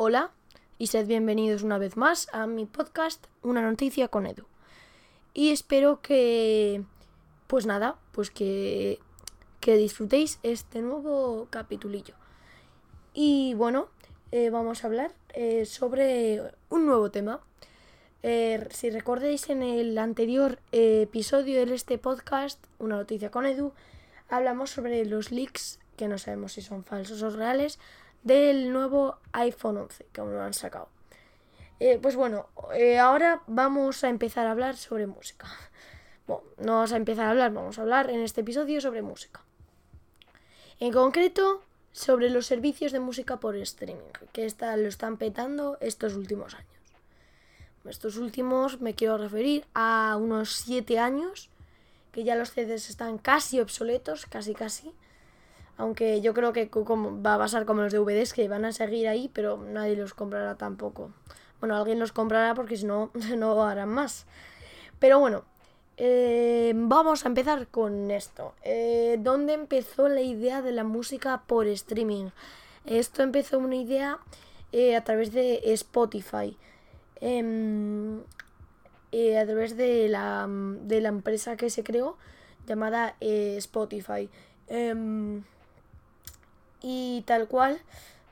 Hola y sed bienvenidos una vez más a mi podcast Una noticia con Edu. Y espero que, pues nada, pues que, que disfrutéis este nuevo capitulillo. Y bueno, eh, vamos a hablar eh, sobre un nuevo tema. Eh, si recordáis en el anterior episodio de este podcast, Una noticia con Edu, hablamos sobre los leaks, que no sabemos si son falsos o reales, del nuevo iPhone 11 que aún no han sacado. Eh, pues bueno, eh, ahora vamos a empezar a hablar sobre música. Bueno, no vamos a empezar a hablar, vamos a hablar en este episodio sobre música. En concreto, sobre los servicios de música por streaming, que está, lo están petando estos últimos años. Estos últimos me quiero referir a unos 7 años, que ya los CDs están casi obsoletos, casi casi aunque yo creo que va a pasar como los DVDs, que van a seguir ahí, pero nadie los comprará tampoco. Bueno, alguien los comprará porque si no, no harán más. Pero bueno, eh, vamos a empezar con esto. Eh, ¿Dónde empezó la idea de la música por streaming? Esto empezó una idea eh, a través de Spotify. Em, a través de la, de la empresa que se creó llamada Spotify. Em, y tal cual,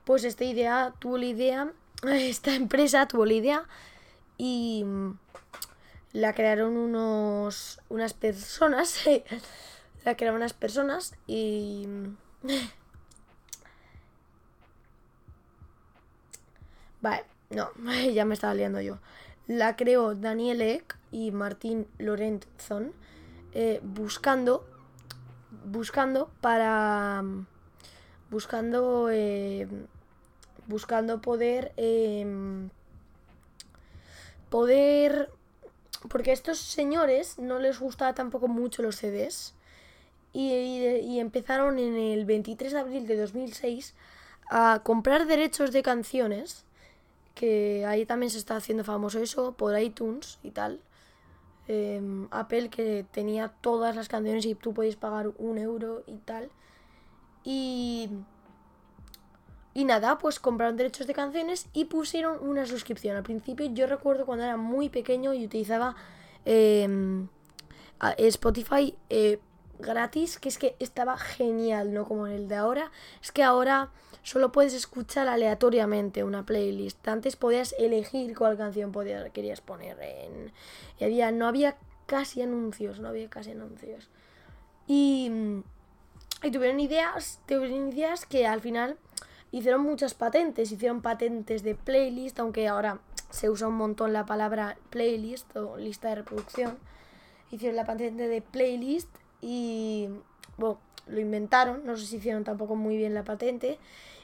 pues esta idea tuvo la idea, esta empresa tuvo la idea y la crearon unos unas personas, la crearon unas personas y Vale, no, ya me estaba liando yo. La creó Daniel Eck y Martín Lorenzon eh, buscando buscando para buscando, eh, buscando poder, em, poder, porque a estos señores no les gustaba tampoco mucho los CDs y, empezaron en el 23 de abril de 2006 a comprar derechos de canciones, que ahí también se está haciendo famoso eso por iTunes y tal. Em, Apple que tenía todas las canciones y tú podías pagar un euro y tal. Y, y nada, pues compraron derechos de canciones y pusieron una suscripción. Al principio yo recuerdo cuando era muy pequeño y utilizaba em, Spotify eh, gratis, que es que estaba genial, no como en el de ahora. Es que ahora solo puedes escuchar aleatoriamente una playlist. Antes podías elegir cuál canción podías, querías poner. En, y había, no había casi anuncios, no había casi anuncios. Y y tuvieron ideas, tuvieron ideas que al final hicieron muchas patentes, hicieron patentes de playlist, aunque ahora se usa un montón la palabra playlist o lista de reproducción. Hicieron la patente de playlist y bueno, lo inventaron, no sé si hicieron tampoco muy bien la patente.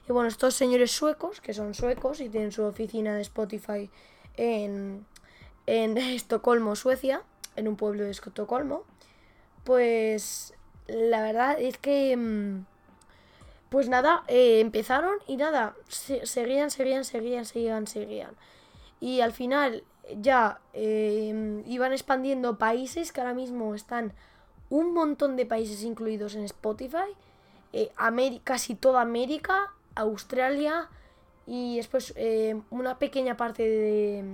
Y bueno, estos señores suecos, que son suecos y tienen su oficina de Spotify en, en Estocolmo, Suecia, en un pueblo de Estocolmo, pues la verdad es que... Mm, pues nada, eh, empezaron y nada, seguían, seguían, seguían, seguían, seguían. Y al final ya em, iban expandiendo países que ahora mismo están un montón de países incluidos en Spotify. Eh, casi toda América, Australia y después eh, una pequeña parte de,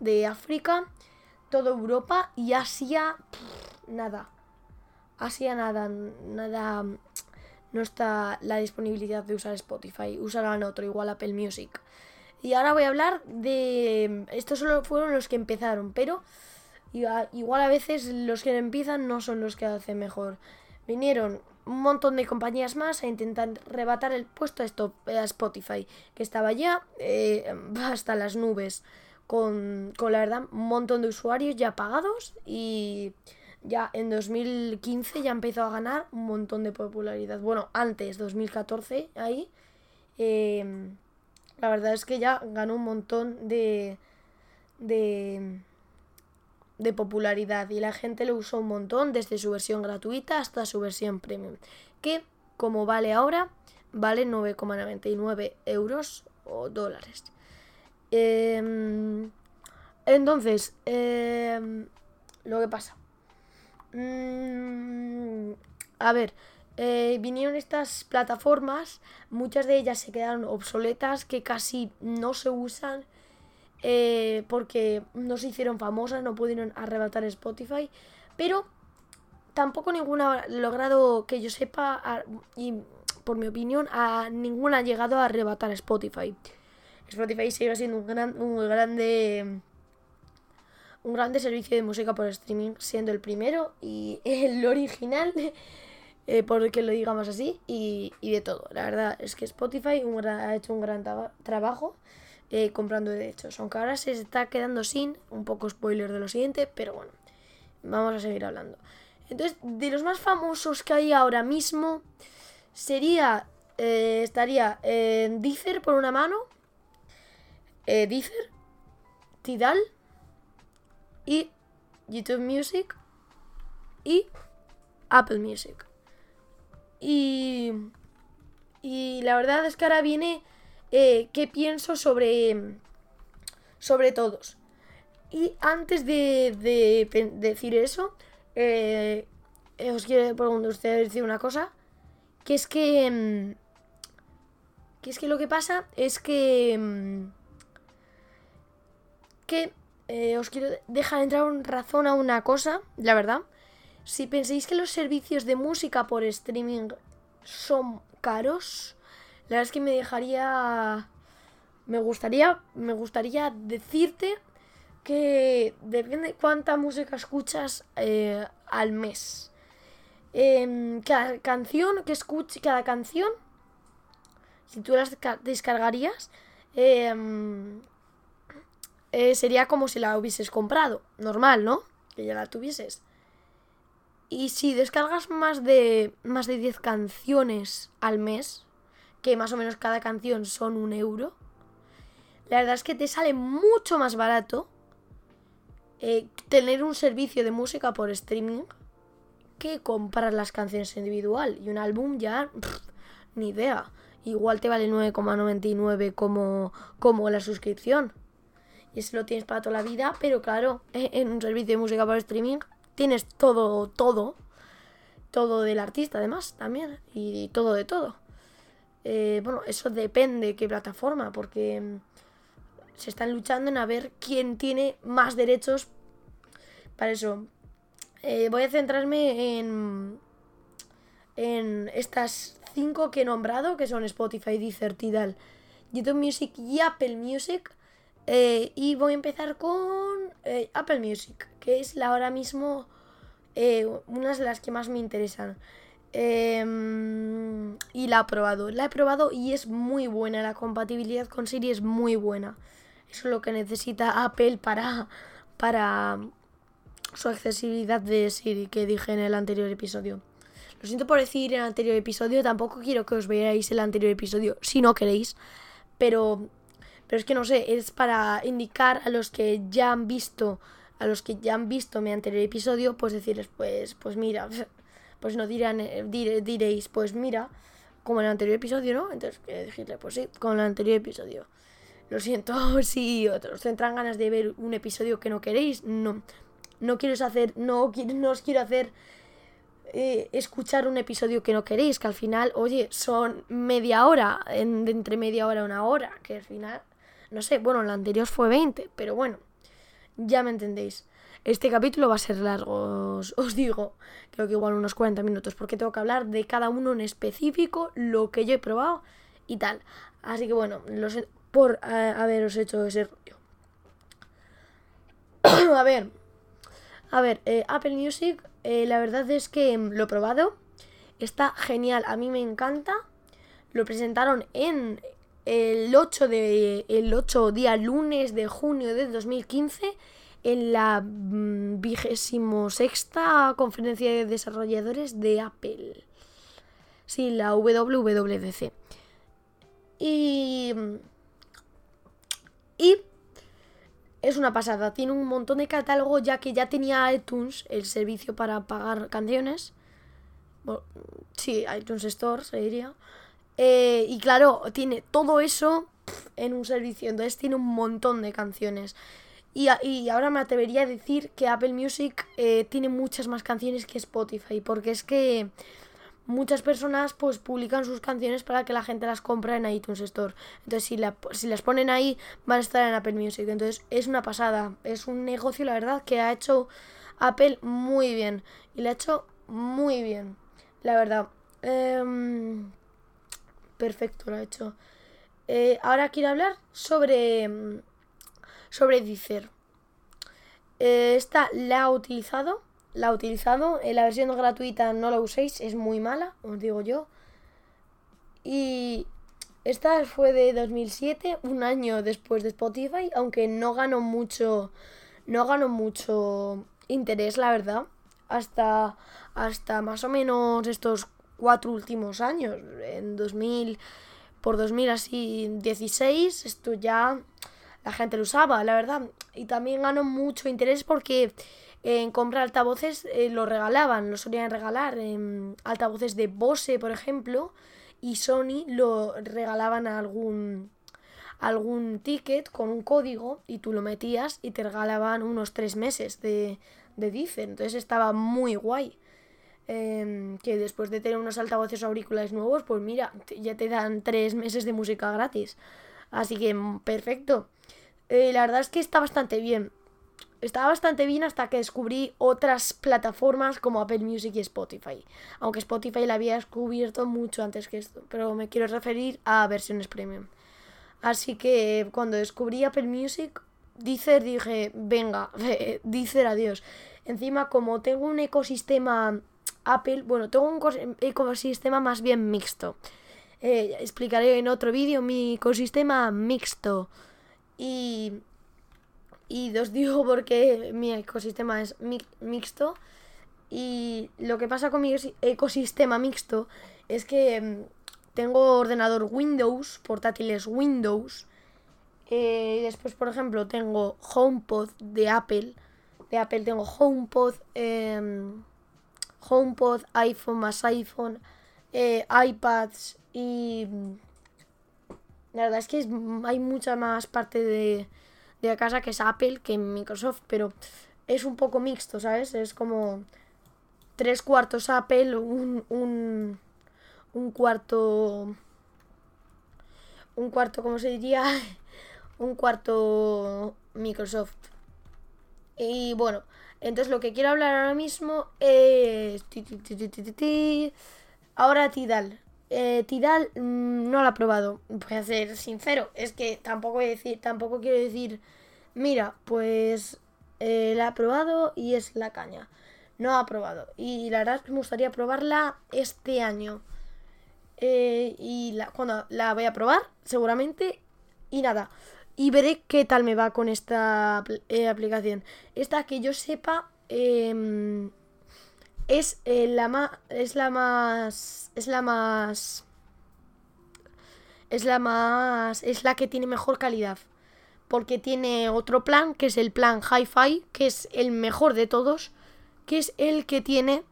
de África, toda Europa y Asia, nada. Asia nada, nada, no está la disponibilidad de usar Spotify, usarán otro, igual Apple Music. Y ahora voy a hablar de... Estos solo fueron los que empezaron, pero igual a veces los que empiezan no son los que hacen mejor. Vinieron un montón de compañías más a intentar rebatar el puesto a, Spotify, que estaba ya eh, hasta las nubes, con, con la verdad un montón de usuarios ya pagados y ya en 2015 ya empezó a ganar un montón de popularidad. Bueno, antes, 2014, ahí, em, la verdad es que ya ganó un montón de, de, popularidad y la gente lo usó un montón desde su versión gratuita hasta su versión premium. Que, como vale ahora, vale 9,99 euros o dólares. Em, entonces, em, lo que pasa Mm, a ver, eh, vinieron estas plataformas, muchas de ellas se quedaron obsoletas, que casi no se usan eh, porque no se hicieron famosas, no pudieron arrebatar Spotify, pero tampoco ninguna ha logrado que yo sepa, y por mi opinión, a ninguna ha llegado a arrebatar Spotify. Spotify sigue siendo un, gran, un grande un grande servicio de música por streaming, siendo el primero y el original, eh, por que lo digamos así, y, de todo. La verdad es que Spotify ha hecho un gran trabajo eh, comprando derechos, aunque ahora se está quedando sin, un poco spoiler de lo siguiente, pero bueno, vamos a seguir hablando. Entonces, de los más famosos que hay ahora mismo, sería, eh, estaría en Deezer por una mano, Deezer, Tidal, y YouTube Music y Apple Music. Y, y la verdad es que ahora viene eh, qué pienso sobre, sobre todos. Y antes de, de, decir eso, eh, os quiero preguntar ustedes decir una cosa, que es que... Mm, que es que lo que pasa es que... Mm, que eh, os quiero dejar entrar en razón a una cosa, la verdad. Si pensáis que los servicios de música por streaming son caros, la verdad es que me dejaría. Me gustaría. Me gustaría decirte que depende cuánta música escuchas eh, al mes. Em, cada canción que escuche, cada canción, si tú las descargarías, eh, eh, sería como si la hubieses comprado, normal, ¿no? Que ya la tuvieses. Y si descargas más de, más de 10 canciones al mes, que más o menos cada canción son un euro, la verdad es que te sale mucho más barato eh, tener un servicio de música por streaming que comprar las canciones individual. Y un álbum ya, ni idea. Igual te vale 9,99 como, como la suscripción y eso lo tienes para toda la vida, pero claro, en un servicio de música por streaming tienes todo, todo, todo del artista además también, y todo de todo. Eh, bueno, eso depende de qué plataforma, porque mm, se están luchando en a ver quién tiene más derechos para eso. Eh, voy a centrarme en, en estas cinco que he nombrado, que son Spotify, Deezer, Tidal, YouTube Music y Apple Music. Eh, y voy a empezar con eh, Apple Music, que es la ahora mismo eh, una de las que más me interesan. Em, y la he probado. La he probado y es muy buena. La compatibilidad con Siri es muy buena. Eso es lo que necesita Apple para, para su accesibilidad de Siri que dije en el anterior episodio. Lo siento por decir en el anterior episodio, tampoco quiero que os veáis el anterior episodio si no queréis, pero pero es que no sé, es para indicar a los que ya han visto, a los que ya han visto mi anterior episodio, pues decirles, pues, pues mira, pues no dirán, eh, diréis, pues mira, como en el anterior episodio, ¿no? Entonces, decirle, pues sí, como en el anterior episodio. Lo siento si otros tendrán ganas de ver un episodio que no queréis, no. No quiero hacer, no, no os quiero hacer eh, escuchar un episodio que no queréis, que al final, oye, son media hora, entre media hora a una hora, que al final no sé, bueno, la anterior fue 20, pero bueno, ya me entendéis. Este capítulo va a ser largo, os, digo, creo que igual unos 40 minutos, porque tengo que hablar de cada uno en específico, lo que yo he probado y tal. Así que bueno, por haberos hecho ese rollo. a ver, a ver, eh, Apple Music, eh, la verdad es que lo he probado, está genial, a mí me encanta. Lo presentaron en el 8, de, el 8 día lunes de junio de 2015 en la mm, vigésimo sexta conferencia de desarrolladores de Apple. Sí, la WWDC. Y... Y es una pasada. Tiene un montón de catálogo ya que ya tenía iTunes, el servicio para pagar canciones. sí, iTunes Store se diría. Eh, y claro, tiene todo eso en un servicio, entonces tiene un montón de canciones. Y, y ahora me atrevería a decir que Apple Music eh, tiene muchas más canciones que Spotify, porque es que muchas personas pues publican sus canciones para que la gente las compre en iTunes Store. Entonces si, si las ponen ahí van a estar en Apple Music. Entonces es una pasada. Es un negocio, la verdad, que ha hecho Apple muy bien. Y lo ha hecho muy bien. La verdad. Em, perfecto, lo ha hecho. Eh, ahora quiero hablar sobre, sobre Deezer. Eh, esta la ha utilizado la he utilizado. En la versión gratuita no la uséis, es muy mala, os digo yo. Y esta fue de 2007, un año después de Spotify, aunque no ganó mucho, no ganó mucho interés, la verdad, hasta, hasta más o menos estos cuatro últimos años, en 2000, por 2000 así 16, esto ya la gente lo usaba, la verdad, y también ganó mucho interés porque en comprar altavoces eh, lo regalaban, lo solían regalar. en altavoces de Bose, por ejemplo, y Sony lo regalaban a algún algún ticket con un código y tú lo metías y te regalaban unos tres meses de, de Deezer. Entonces estaba muy guay. Em, que después de tener unos altavoces auriculares nuevos, pues mira, ya te dan tres meses de música gratis. Así que mm, perfecto. Eh, la verdad es que está bastante bien estaba bastante bien hasta que descubrí otras plataformas como Apple Music y Spotify. Aunque Spotify la había descubierto mucho antes que esto, pero me quiero referir a versiones premium. Así que cuando descubrí Apple Music, Deezer dije, venga, Deezer adiós. Encima, como tengo un ecosistema Apple, bueno, tengo un ecosistema más bien mixto. Eh, explicaré en otro vídeo mi ecosistema mixto. Y y os digo porque mi ecosistema es mixto. Y lo que pasa con mi ecosistema mixto es que mm, tengo ordenador Windows, portátiles Windows. Eh, después, por ejemplo, tengo HomePod de Apple. De Apple tengo HomePod, em, HomePod, iPhone más iPhone, eh, iPads y... Mm, la verdad es que hay mucha más parte de, de casa que es Apple que Microsoft, pero es un poco mixto, ¿sabes? Es como tres cuartos Apple, un, un, un cuarto... Un cuarto, ¿cómo se diría? un cuarto Microsoft. Y bueno, entonces lo que quiero hablar ahora mismo es... Ahora Tidal. Eh, Tidal mm, no lo ha probado. Voy a ser sincero. Es que tampoco voy a decir, tampoco quiero decir, mira, pues eh, la ha probado y es la caña. No ha probado. Y la verdad me gustaría probarla este año. Eh, y cuando la voy a probar, seguramente. Y nada. Y veré qué tal me va con esta aplicación. Esta que yo sepa. Em, es eh, la es la más es la más es la más es la que tiene mejor calidad porque tiene otro plan que es el plan hi-fi que es el mejor de todos que es el que tiene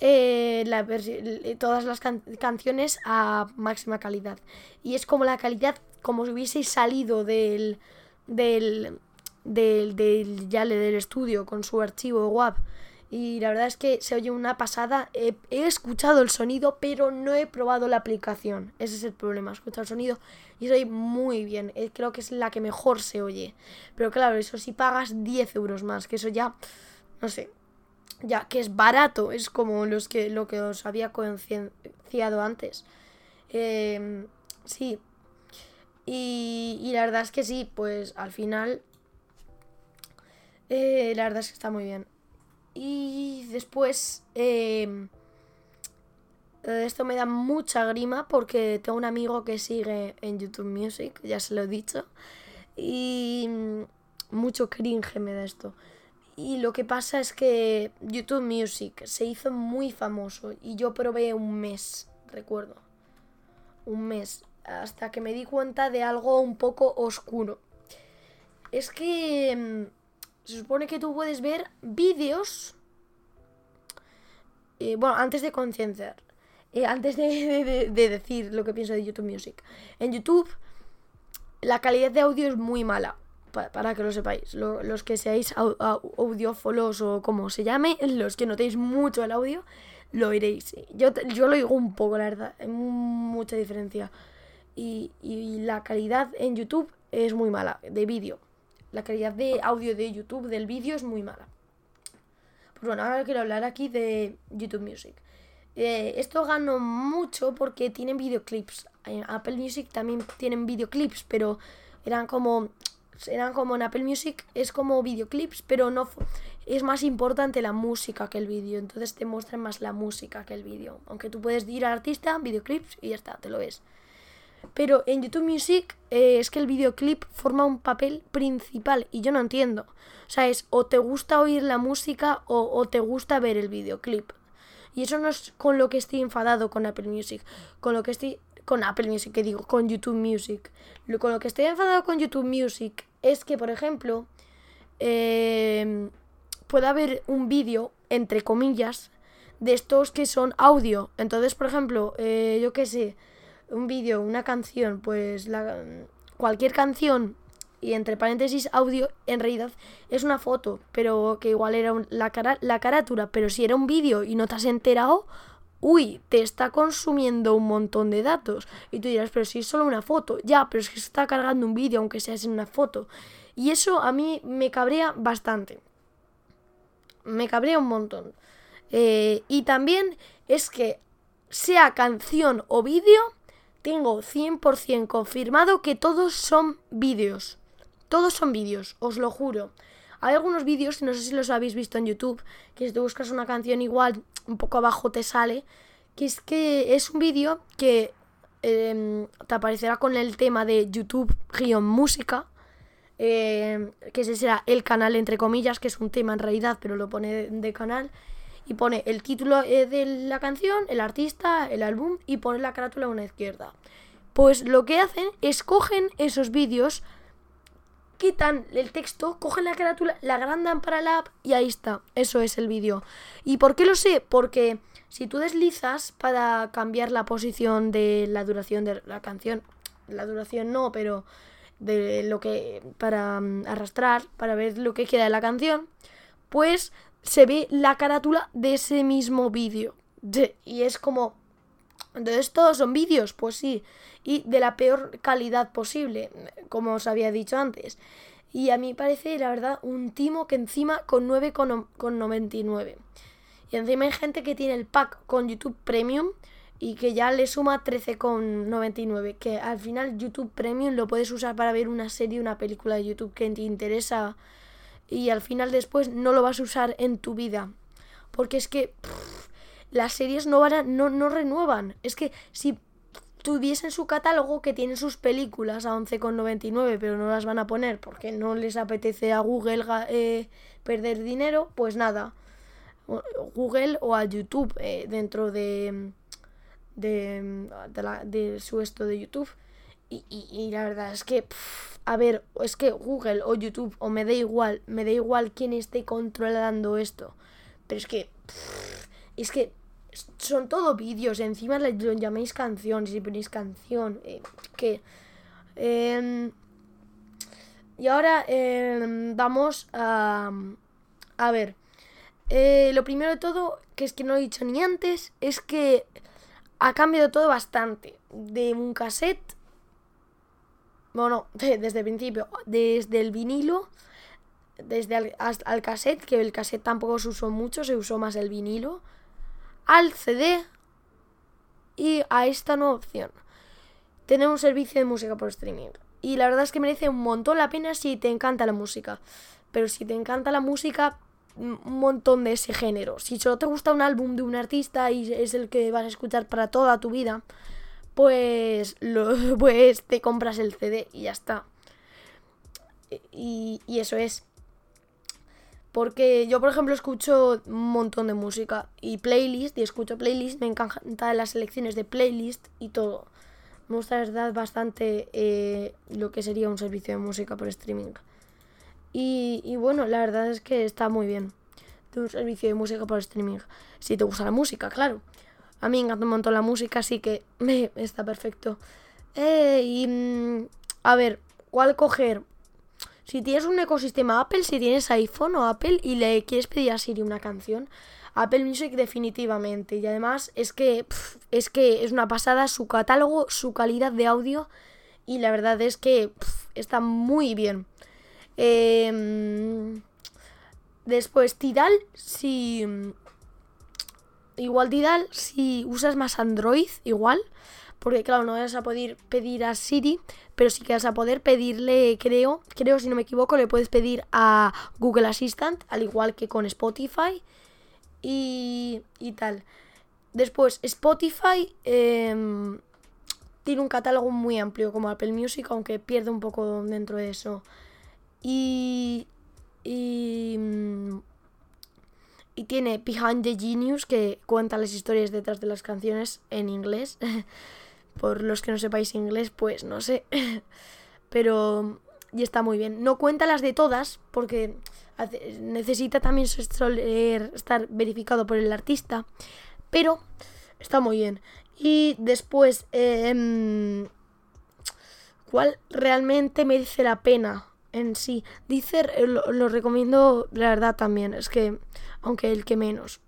eh, todas las canciones a máxima calidad y es como la calidad como si hubiese salido del del del, del Yale del estudio con su archivo WAP. Y la verdad es que se oye una pasada. He, escuchado el sonido, pero no he probado la aplicación. Ese es el problema. Escuchado el sonido y se oye muy bien. Eh, creo que es la que mejor se oye. Pero claro, eso si pagas 10 euros más, que eso ya, no sé, ya que es barato. Es como los que, lo que os había concienciado antes. Em, sí. Y, la verdad es que sí, pues al final eh, la verdad es que está muy bien. Y después... Eh, esto me da mucha grima porque tengo un amigo que sigue en YouTube Music, ya se lo he dicho. Y mm, mucho cringe me da esto. Y lo que pasa es que YouTube Music se hizo muy famoso y yo probé un mes, recuerdo. Un mes, hasta que me di cuenta de algo un poco oscuro. Es que mm, se supone que tú puedes ver vídeos. Eh, bueno, antes de concienciar. Eh, antes de, decir lo que pienso de YouTube Music. En YouTube, la calidad de audio es muy mala. Para que lo sepáis, los que seáis audiófolos o como se llame, los que notéis mucho el audio, lo oiréis. Yo, yo lo oigo un poco, la verdad, hay mucha diferencia. Y, la calidad en YouTube es muy mala, de vídeo. La calidad de audio de YouTube del vídeo es muy mala. Pues bueno, ahora quiero hablar aquí de YouTube Music. Eh, esto ganó mucho porque tienen videoclips. En Apple Music también tienen videoclips, pero eran como eran como en Apple Music es como videoclips, pero no es más importante la música que el vídeo, entonces te muestran más la música que el vídeo, aunque tú puedes ir al artista, videoclips y ya está, te lo ves. Pero en YouTube Music eh, es que el videoclip forma un papel principal y yo no entiendo. O sea, es o te gusta oír la música o, o te gusta ver el videoclip. Y eso no es con lo que estoy enfadado con Apple Music. Con lo que estoy con Apple Music, que digo, con YouTube Music. Lo, con lo que estoy enfadado con YouTube Music es que, por ejemplo, eh, puede haber un vídeo, entre comillas, de estos que son audio. Entonces, por ejemplo, eh, yo qué sé, un vídeo, una canción, pues la, cualquier canción y entre paréntesis audio, en realidad es una foto, pero que igual era la, cara, la carátula, pero si era un vídeo y no te has enterado, uy, te está consumiendo un montón de datos. Y tú dirás, pero si es solo una foto, ya, pero es que se está cargando un vídeo aunque sea en una foto. Y eso a mí me cabrea bastante. Me cabrea un montón. Eh, y también es que sea canción o vídeo, tengo 100% confirmado que todos son vídeos. Todos son vídeos, os lo juro. Hay algunos vídeos, no sé si los habéis visto en YouTube, que si tú buscas una canción igual, un poco abajo te sale, que es que es un vídeo que em, te aparecerá con el tema de YouTube-música, em, que ese será el canal entre comillas, que es un tema en realidad, pero lo pone de, canal, y pone el título eh, de la canción, el artista, el álbum, y pone la carátula a una izquierda. Pues lo que hacen es cogen esos vídeos, quitan el texto, cogen la carátula, la agrandan para la app y ahí está. Eso es el vídeo. ¿Y por qué lo sé? Porque si tú deslizas para cambiar la posición de la duración de la canción, la duración no, pero de lo que para mm, arrastrar, para ver lo que queda de la canción, pues se ve la carátula de ese mismo vídeo. Y es como entonces todos son vídeos, pues sí, y de la peor calidad posible, como os había dicho antes. Y a mí parece, la verdad, un timo que encima con 9,99. Y encima hay gente que tiene el pack con YouTube Premium y que ya le suma 13,99. Que al final YouTube Premium lo puedes usar para ver una serie, una película de YouTube que te interesa y al final después no lo vas a usar en tu vida. Porque es que las series no, van no, no renuevan. Es que si tuviesen su catálogo que tienen sus películas a 11,99 pero no las van a poner porque no les apetece a Google eh, perder dinero, pues nada. Google o a YouTube eh, dentro de, de, de, su esto de YouTube. Y, y, la verdad es que, a ver, es que Google o YouTube, o me da igual, me da igual quién esté controlando esto. Pero es que, es que son todo vídeos, encima lo llamáis canción, si ponéis canción, eh, que... Em, y ahora em, vamos a... A ver, eh, lo primero de todo, que es que no he dicho ni antes, es que ha cambiado todo bastante. De un cassette, bueno, desde el principio, desde el vinilo, desde al, al cassette, que el cassette tampoco se usó mucho, se usó más el vinilo al CD y a esta nueva opción. Tener un servicio de música por streaming. Y la verdad es que merece un montón la pena si te encanta la música. Pero si te encanta la música, un montón de ese género. Si solo te gusta un álbum de un artista y es el que vas a escuchar para toda tu vida, pues, lo, pues te compras el CD y ya está. Y, y eso es. Porque yo, por ejemplo, escucho un montón de música y playlist, y escucho playlist, me encantan las selecciones de playlist y todo. Me gusta, la verdad, bastante eh, lo que sería un servicio de música por streaming. Y, bueno, la verdad es que está muy bien. un servicio de música por streaming. Si te gusta la música, claro. A mí me encanta un montón la música, así que me, está perfecto. Eh, y mm, a ver, ¿cuál coger? Si tienes un ecosistema Apple, si tienes iPhone o Apple y le quieres pedir a Siri una canción, Apple Music definitivamente. Y además es que es que es una pasada su catálogo, su calidad de audio y la verdad es que está muy bien. Em, después Tidal, si igual Tidal si usas más Android, igual porque claro, no vas a poder pedir a Siri, pero sí que vas a poder pedirle, creo, creo si no me equivoco, le puedes pedir a Google Assistant, al igual que con Spotify y, y tal. Después, Spotify em, tiene un catálogo muy amplio como Apple Music, aunque pierde un poco dentro de eso. Y, y, y tiene Behind the Genius, que cuenta las historias detrás de las canciones en inglés. Por los que no sepáis inglés, pues no sé. Pero y está muy bien. No cuenta las de todas, porque necesita también estar verificado por el artista. Pero está muy bien. Y después, em, ¿cuál realmente merece la pena en sí? Dice, lo, lo, recomiendo, la verdad también. Es que, aunque el que menos.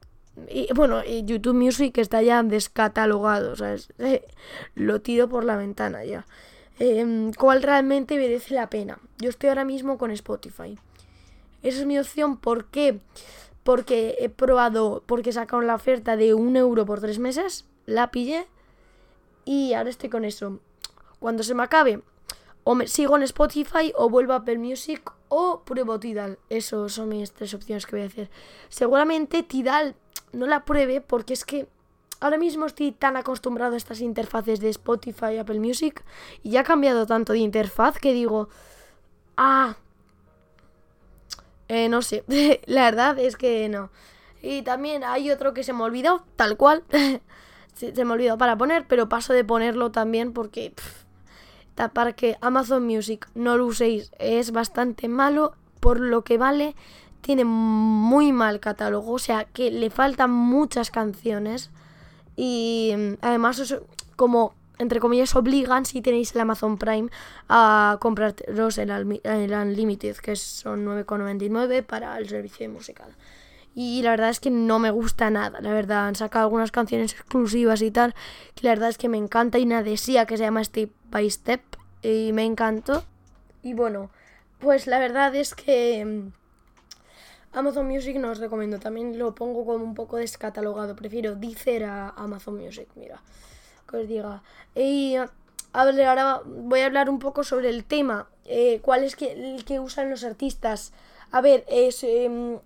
Y bueno, YouTube Music está ya descatalogado, sea, eh, lo tiro por la ventana ya. Em, ¿Cuál realmente merece la pena? Yo estoy ahora mismo con Spotify. Esa es mi opción, ¿por qué? Porque he probado, porque sacaron la oferta de un euro por tres meses, la pillé y ahora estoy con eso. Cuando se me acabe, o me sigo en Spotify o vuelvo a Apple Music o pruebo Tidal. Esas son mis tres opciones que voy a hacer. Seguramente Tidal no la pruebe porque es que ahora mismo estoy tan acostumbrado a estas interfaces de Spotify y Apple Music y ya ha cambiado tanto de interfaz que digo, ah, eh, no sé, la verdad es que no. Y también hay otro que se me olvidó, tal cual, se, me olvidó para poner, pero paso de ponerlo también porque para que Amazon Music no lo uséis es bastante malo por lo que vale tiene muy mal catálogo, o sea que le faltan muchas canciones y mm, además como entre comillas obligan si tenéis el Amazon Prime a compraros el, el Unlimited que son 9,99 para el servicio musical. Y la verdad es que no me gusta nada, la verdad. Han sacado algunas canciones exclusivas y tal, que la verdad es que me encanta. Y una decía que se llama Step by Step y me encantó. Y bueno, pues la verdad es que mm, Amazon Music no os recomiendo, también lo pongo como un poco descatalogado. Prefiero Deezer a Amazon Music, mira, que os diga. Y ahora voy a hablar un poco sobre el tema. Eh, ¿Cuál es que, el que usan los artistas? A ver, es, eh,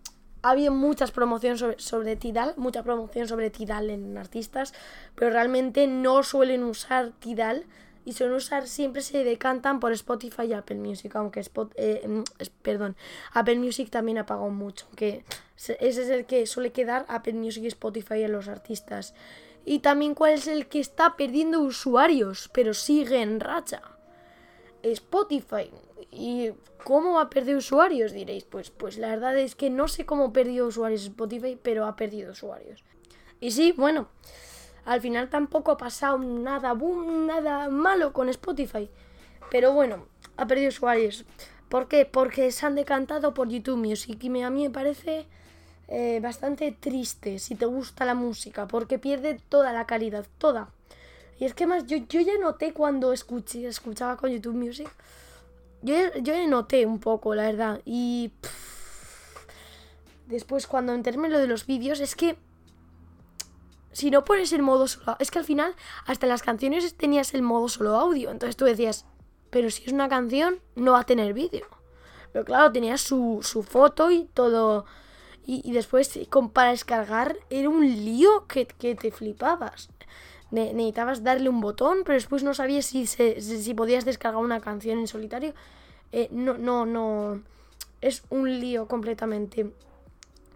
ha habido muchas promociones sobre, Tidal, mucha promoción sobre Tidal en artistas, pero realmente no suelen usar Tidal y suelen usar, siempre se decantan por Spotify y Apple Music, aunque Spot, eh, mm, perdón, Apple Music también ha pagado mucho, que ese es el que suele quedar Apple Music y Spotify a los artistas. Y también cuál es el que está perdiendo usuarios, pero sigue en racha. Spotify. ¿Y cómo va a perder usuarios? Diréis. Pues, pues la verdad es que no sé cómo perdió usuarios Spotify, pero ha perdido usuarios. Y sí, bueno, al final tampoco ha pasado nada boom, nada malo con Spotify. Pero bueno, ha perdido usuarios. ¿Por qué? Porque se han decantado por YouTube Music y a mí me parece eh, bastante triste si te gusta la música, porque pierde toda la calidad, toda. Y es que más, yo, yo ya noté cuando escuché, escuchaba con YouTube Music, yo, yo ya noté un poco, la verdad. Y después cuando enteré lo de los vídeos, es que si no pones el modo solo es que al final hasta en las canciones tenías el modo solo audio, entonces tú decías, pero si es una canción no va a tener vídeo. Pero claro, tenías su, su foto y todo. Y, después para descargar era un lío que, te flipabas. necesitabas darle un botón, pero después no sabías si, si podías descargar una canción en solitario. Eh, no, no, no. Es un lío completamente.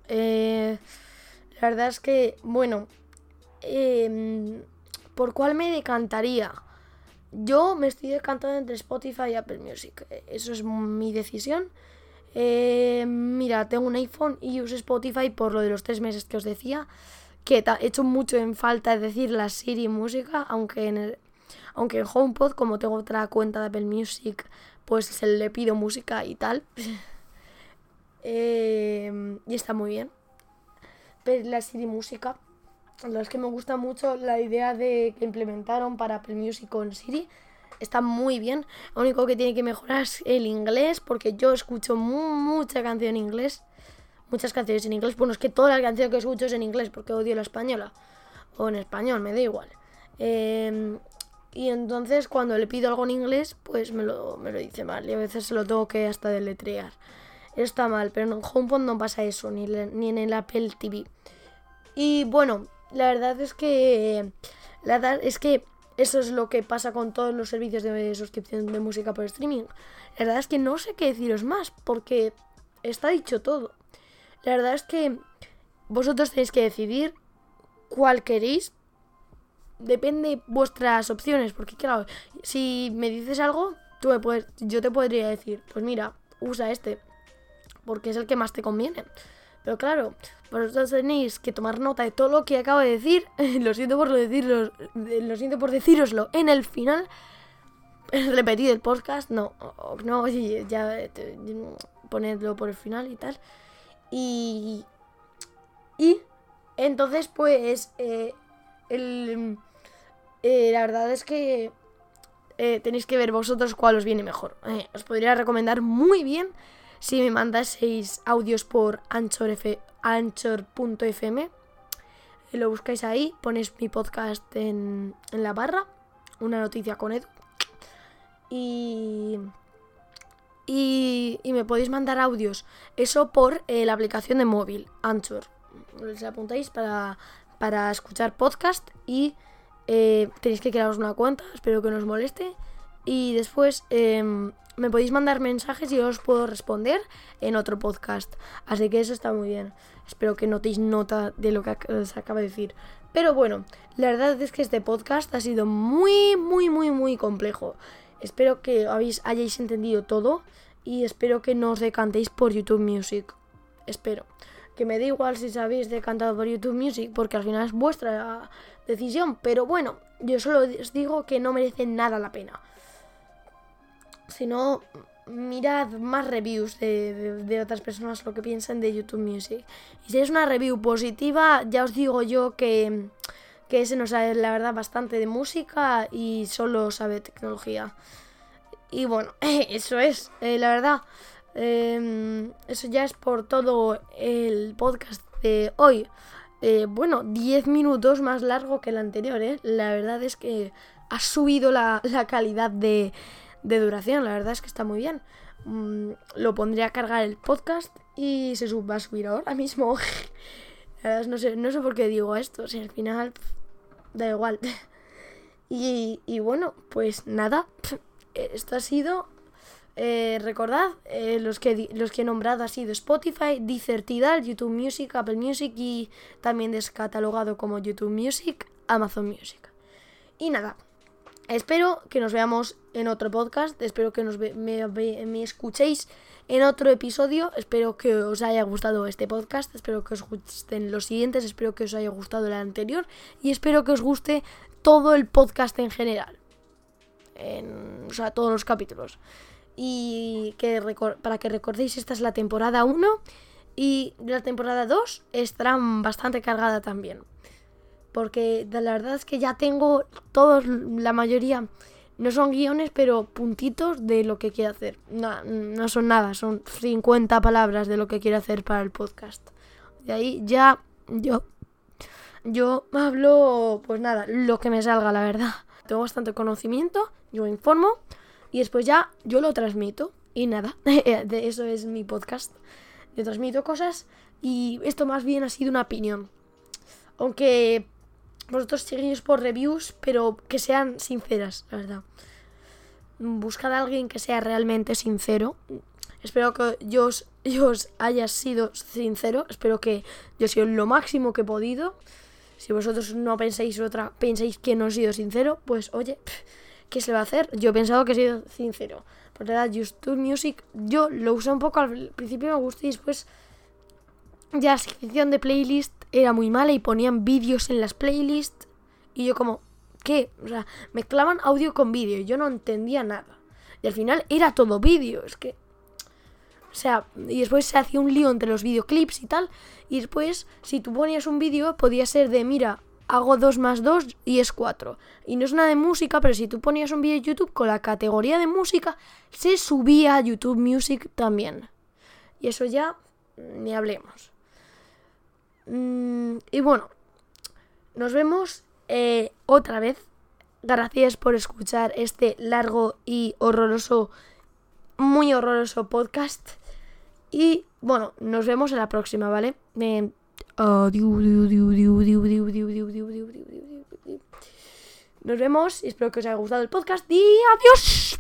Eh, la verdad es que, bueno, Em, ¿por cuál me decantaría? Yo me estoy decantando entre Spotify y Apple Music. E, eso es mi decisión. Em, mira, tengo un iPhone y uso Spotify por lo de los tres meses que os decía. Que he hecho mucho en falta decir la Siri música, aunque en Aunque en HomePod, como tengo otra cuenta de Apple Music, pues se le pido música y tal. Em, y está muy bien. Pero la Siri Música, la es que me gusta mucho la idea de que implementaron para Apple Music con Siri. Está muy bien. Lo único que tiene que mejorar es el inglés, porque yo escucho mucha canción en inglés. Muchas canciones en inglés. Bueno, es que todas las canciones que escucho es en inglés, porque odio la española. O en español, me da igual. Eh, y entonces cuando le pido algo en inglés, pues me lo, me lo dice mal. Y a veces se lo tengo que hasta deletrear. Está mal, pero en HomePod no pasa eso, ni, ni en el Apple TV. Y bueno, la verdad es que. La verdad es que eso es lo que pasa con todos los servicios de suscripción de música por streaming. La verdad es que no sé qué deciros más, porque está dicho todo. La verdad es que vosotros tenéis que decidir cuál queréis depende vuestras opciones, porque claro, si me dices algo, tú me puedes, yo te podría decir, pues mira, usa este, porque es el que más te conviene. Pero claro, vosotros tenéis que tomar nota de todo lo que acabo de decir. lo siento por decirlo, lo siento por deciroslo en el final. Repetir el podcast, no, no, ya ponedlo por el final y tal. Y, y entonces, pues, eh, el, eh, la verdad es que eh, tenéis que ver vosotros cuál os viene mejor. Os podría recomendar muy bien si me mandaseis audios por anchor.fm. lo buscáis ahí, ponéis mi podcast en, la barra, una noticia con Edu. Y, y, me podéis mandar audios. Eso por la aplicación de móvil, Anchor. os apuntáis para, para escuchar podcast y eh, tenéis que crearos una cuenta, espero que no os moleste. Y después em, me podéis mandar mensajes y os puedo responder en otro podcast. Así que eso está muy bien. Espero que notéis nota de lo que os acaba de decir. Pero bueno, la verdad es que este podcast ha sido muy, muy, muy, muy complejo. Espero que habéis, hayáis entendido todo y espero que no os decantéis por YouTube Music. Espero. Que me dé igual si sabéis decantado por YouTube Music porque al final es vuestra decisión. Pero bueno, yo solo os digo que no merece nada la pena. Si no, mirad más reviews de, otras personas lo que piensan de YouTube Music. Y si es una review positiva, ya os digo yo que, que ese no sabe la verdad bastante de música y solo sabe tecnología. Y bueno, eso es, eh, la verdad. Em, eso ya es por todo el podcast de hoy. Eh, bueno, 10 minutos más largo que el anterior, ¿eh? La verdad es que ha subido la, calidad de, duración, la verdad es que está muy bien. Mm, lo pondré a cargar el podcast y se va a subir ahora mismo. no sé, no sé por qué digo esto, si al final da igual. y, bueno, pues nada, esto ha sido eh, recordad, eh, los, que, los que he nombrado ha sido Spotify, Deezer, YouTube Music, Apple Music y también descatalogado como YouTube Music, Amazon Music. Y nada, espero que nos veamos en otro podcast, espero que nos me, escuchéis en otro episodio, espero que os haya gustado este podcast, espero que os gusten los siguientes, espero que os haya gustado el anterior y espero que os guste todo el podcast en general. En, o sea, todos los capítulos y que para que recordéis esta es la temporada 1 y la temporada 2 estará bastante cargada también. Porque la verdad es que ya tengo todos, la mayoría, no son guiones, pero puntitos de lo que quiero hacer. No, no son nada, son 50 palabras de lo que quiero hacer para el podcast. De ahí ya yo, yo hablo, pues nada, lo que me salga, la verdad. Tengo bastante conocimiento, yo informo y después ya yo lo transmito. Y nada, de eso es mi podcast. Yo transmito cosas y esto más bien ha sido una opinión. Aunque vosotros seguís por reviews, pero que sean sinceras, la verdad. Buscad a alguien que sea realmente sincero. Espero que yo os, haya sido sincero. Espero que yo he sido lo máximo que he podido. Si vosotros no pensáis otra, pensáis que no he sido sincero, pues oye, ¿qué se va a hacer? Yo he pensado que he sido sincero. Por verdad, YouTube Music, yo lo usé un poco al principio, me gustó y después ya la sección de playlist era muy mala y ponían vídeos en las playlists y yo como, qué? O sea, mezclaban audio con vídeo y yo no entendía nada. Y al final era todo vídeo, es que... O sea, y después se hacía un lío entre los videoclips y tal. Y después, si tú ponías un vídeo, podía ser de, mira, hago 2 más 2 y es 4. Y no es nada de música, pero si tú ponías un vídeo de YouTube con la categoría de música, se subía a YouTube Music también. Y eso ya ni hablemos. Mm, y bueno, nos vemos eh, otra vez. Gracias por escuchar este largo y horroroso, muy horroroso podcast. Y bueno, nos vemos en la próxima, ¿vale? Nos vemos y espero que os haya gustado el podcast y adiós.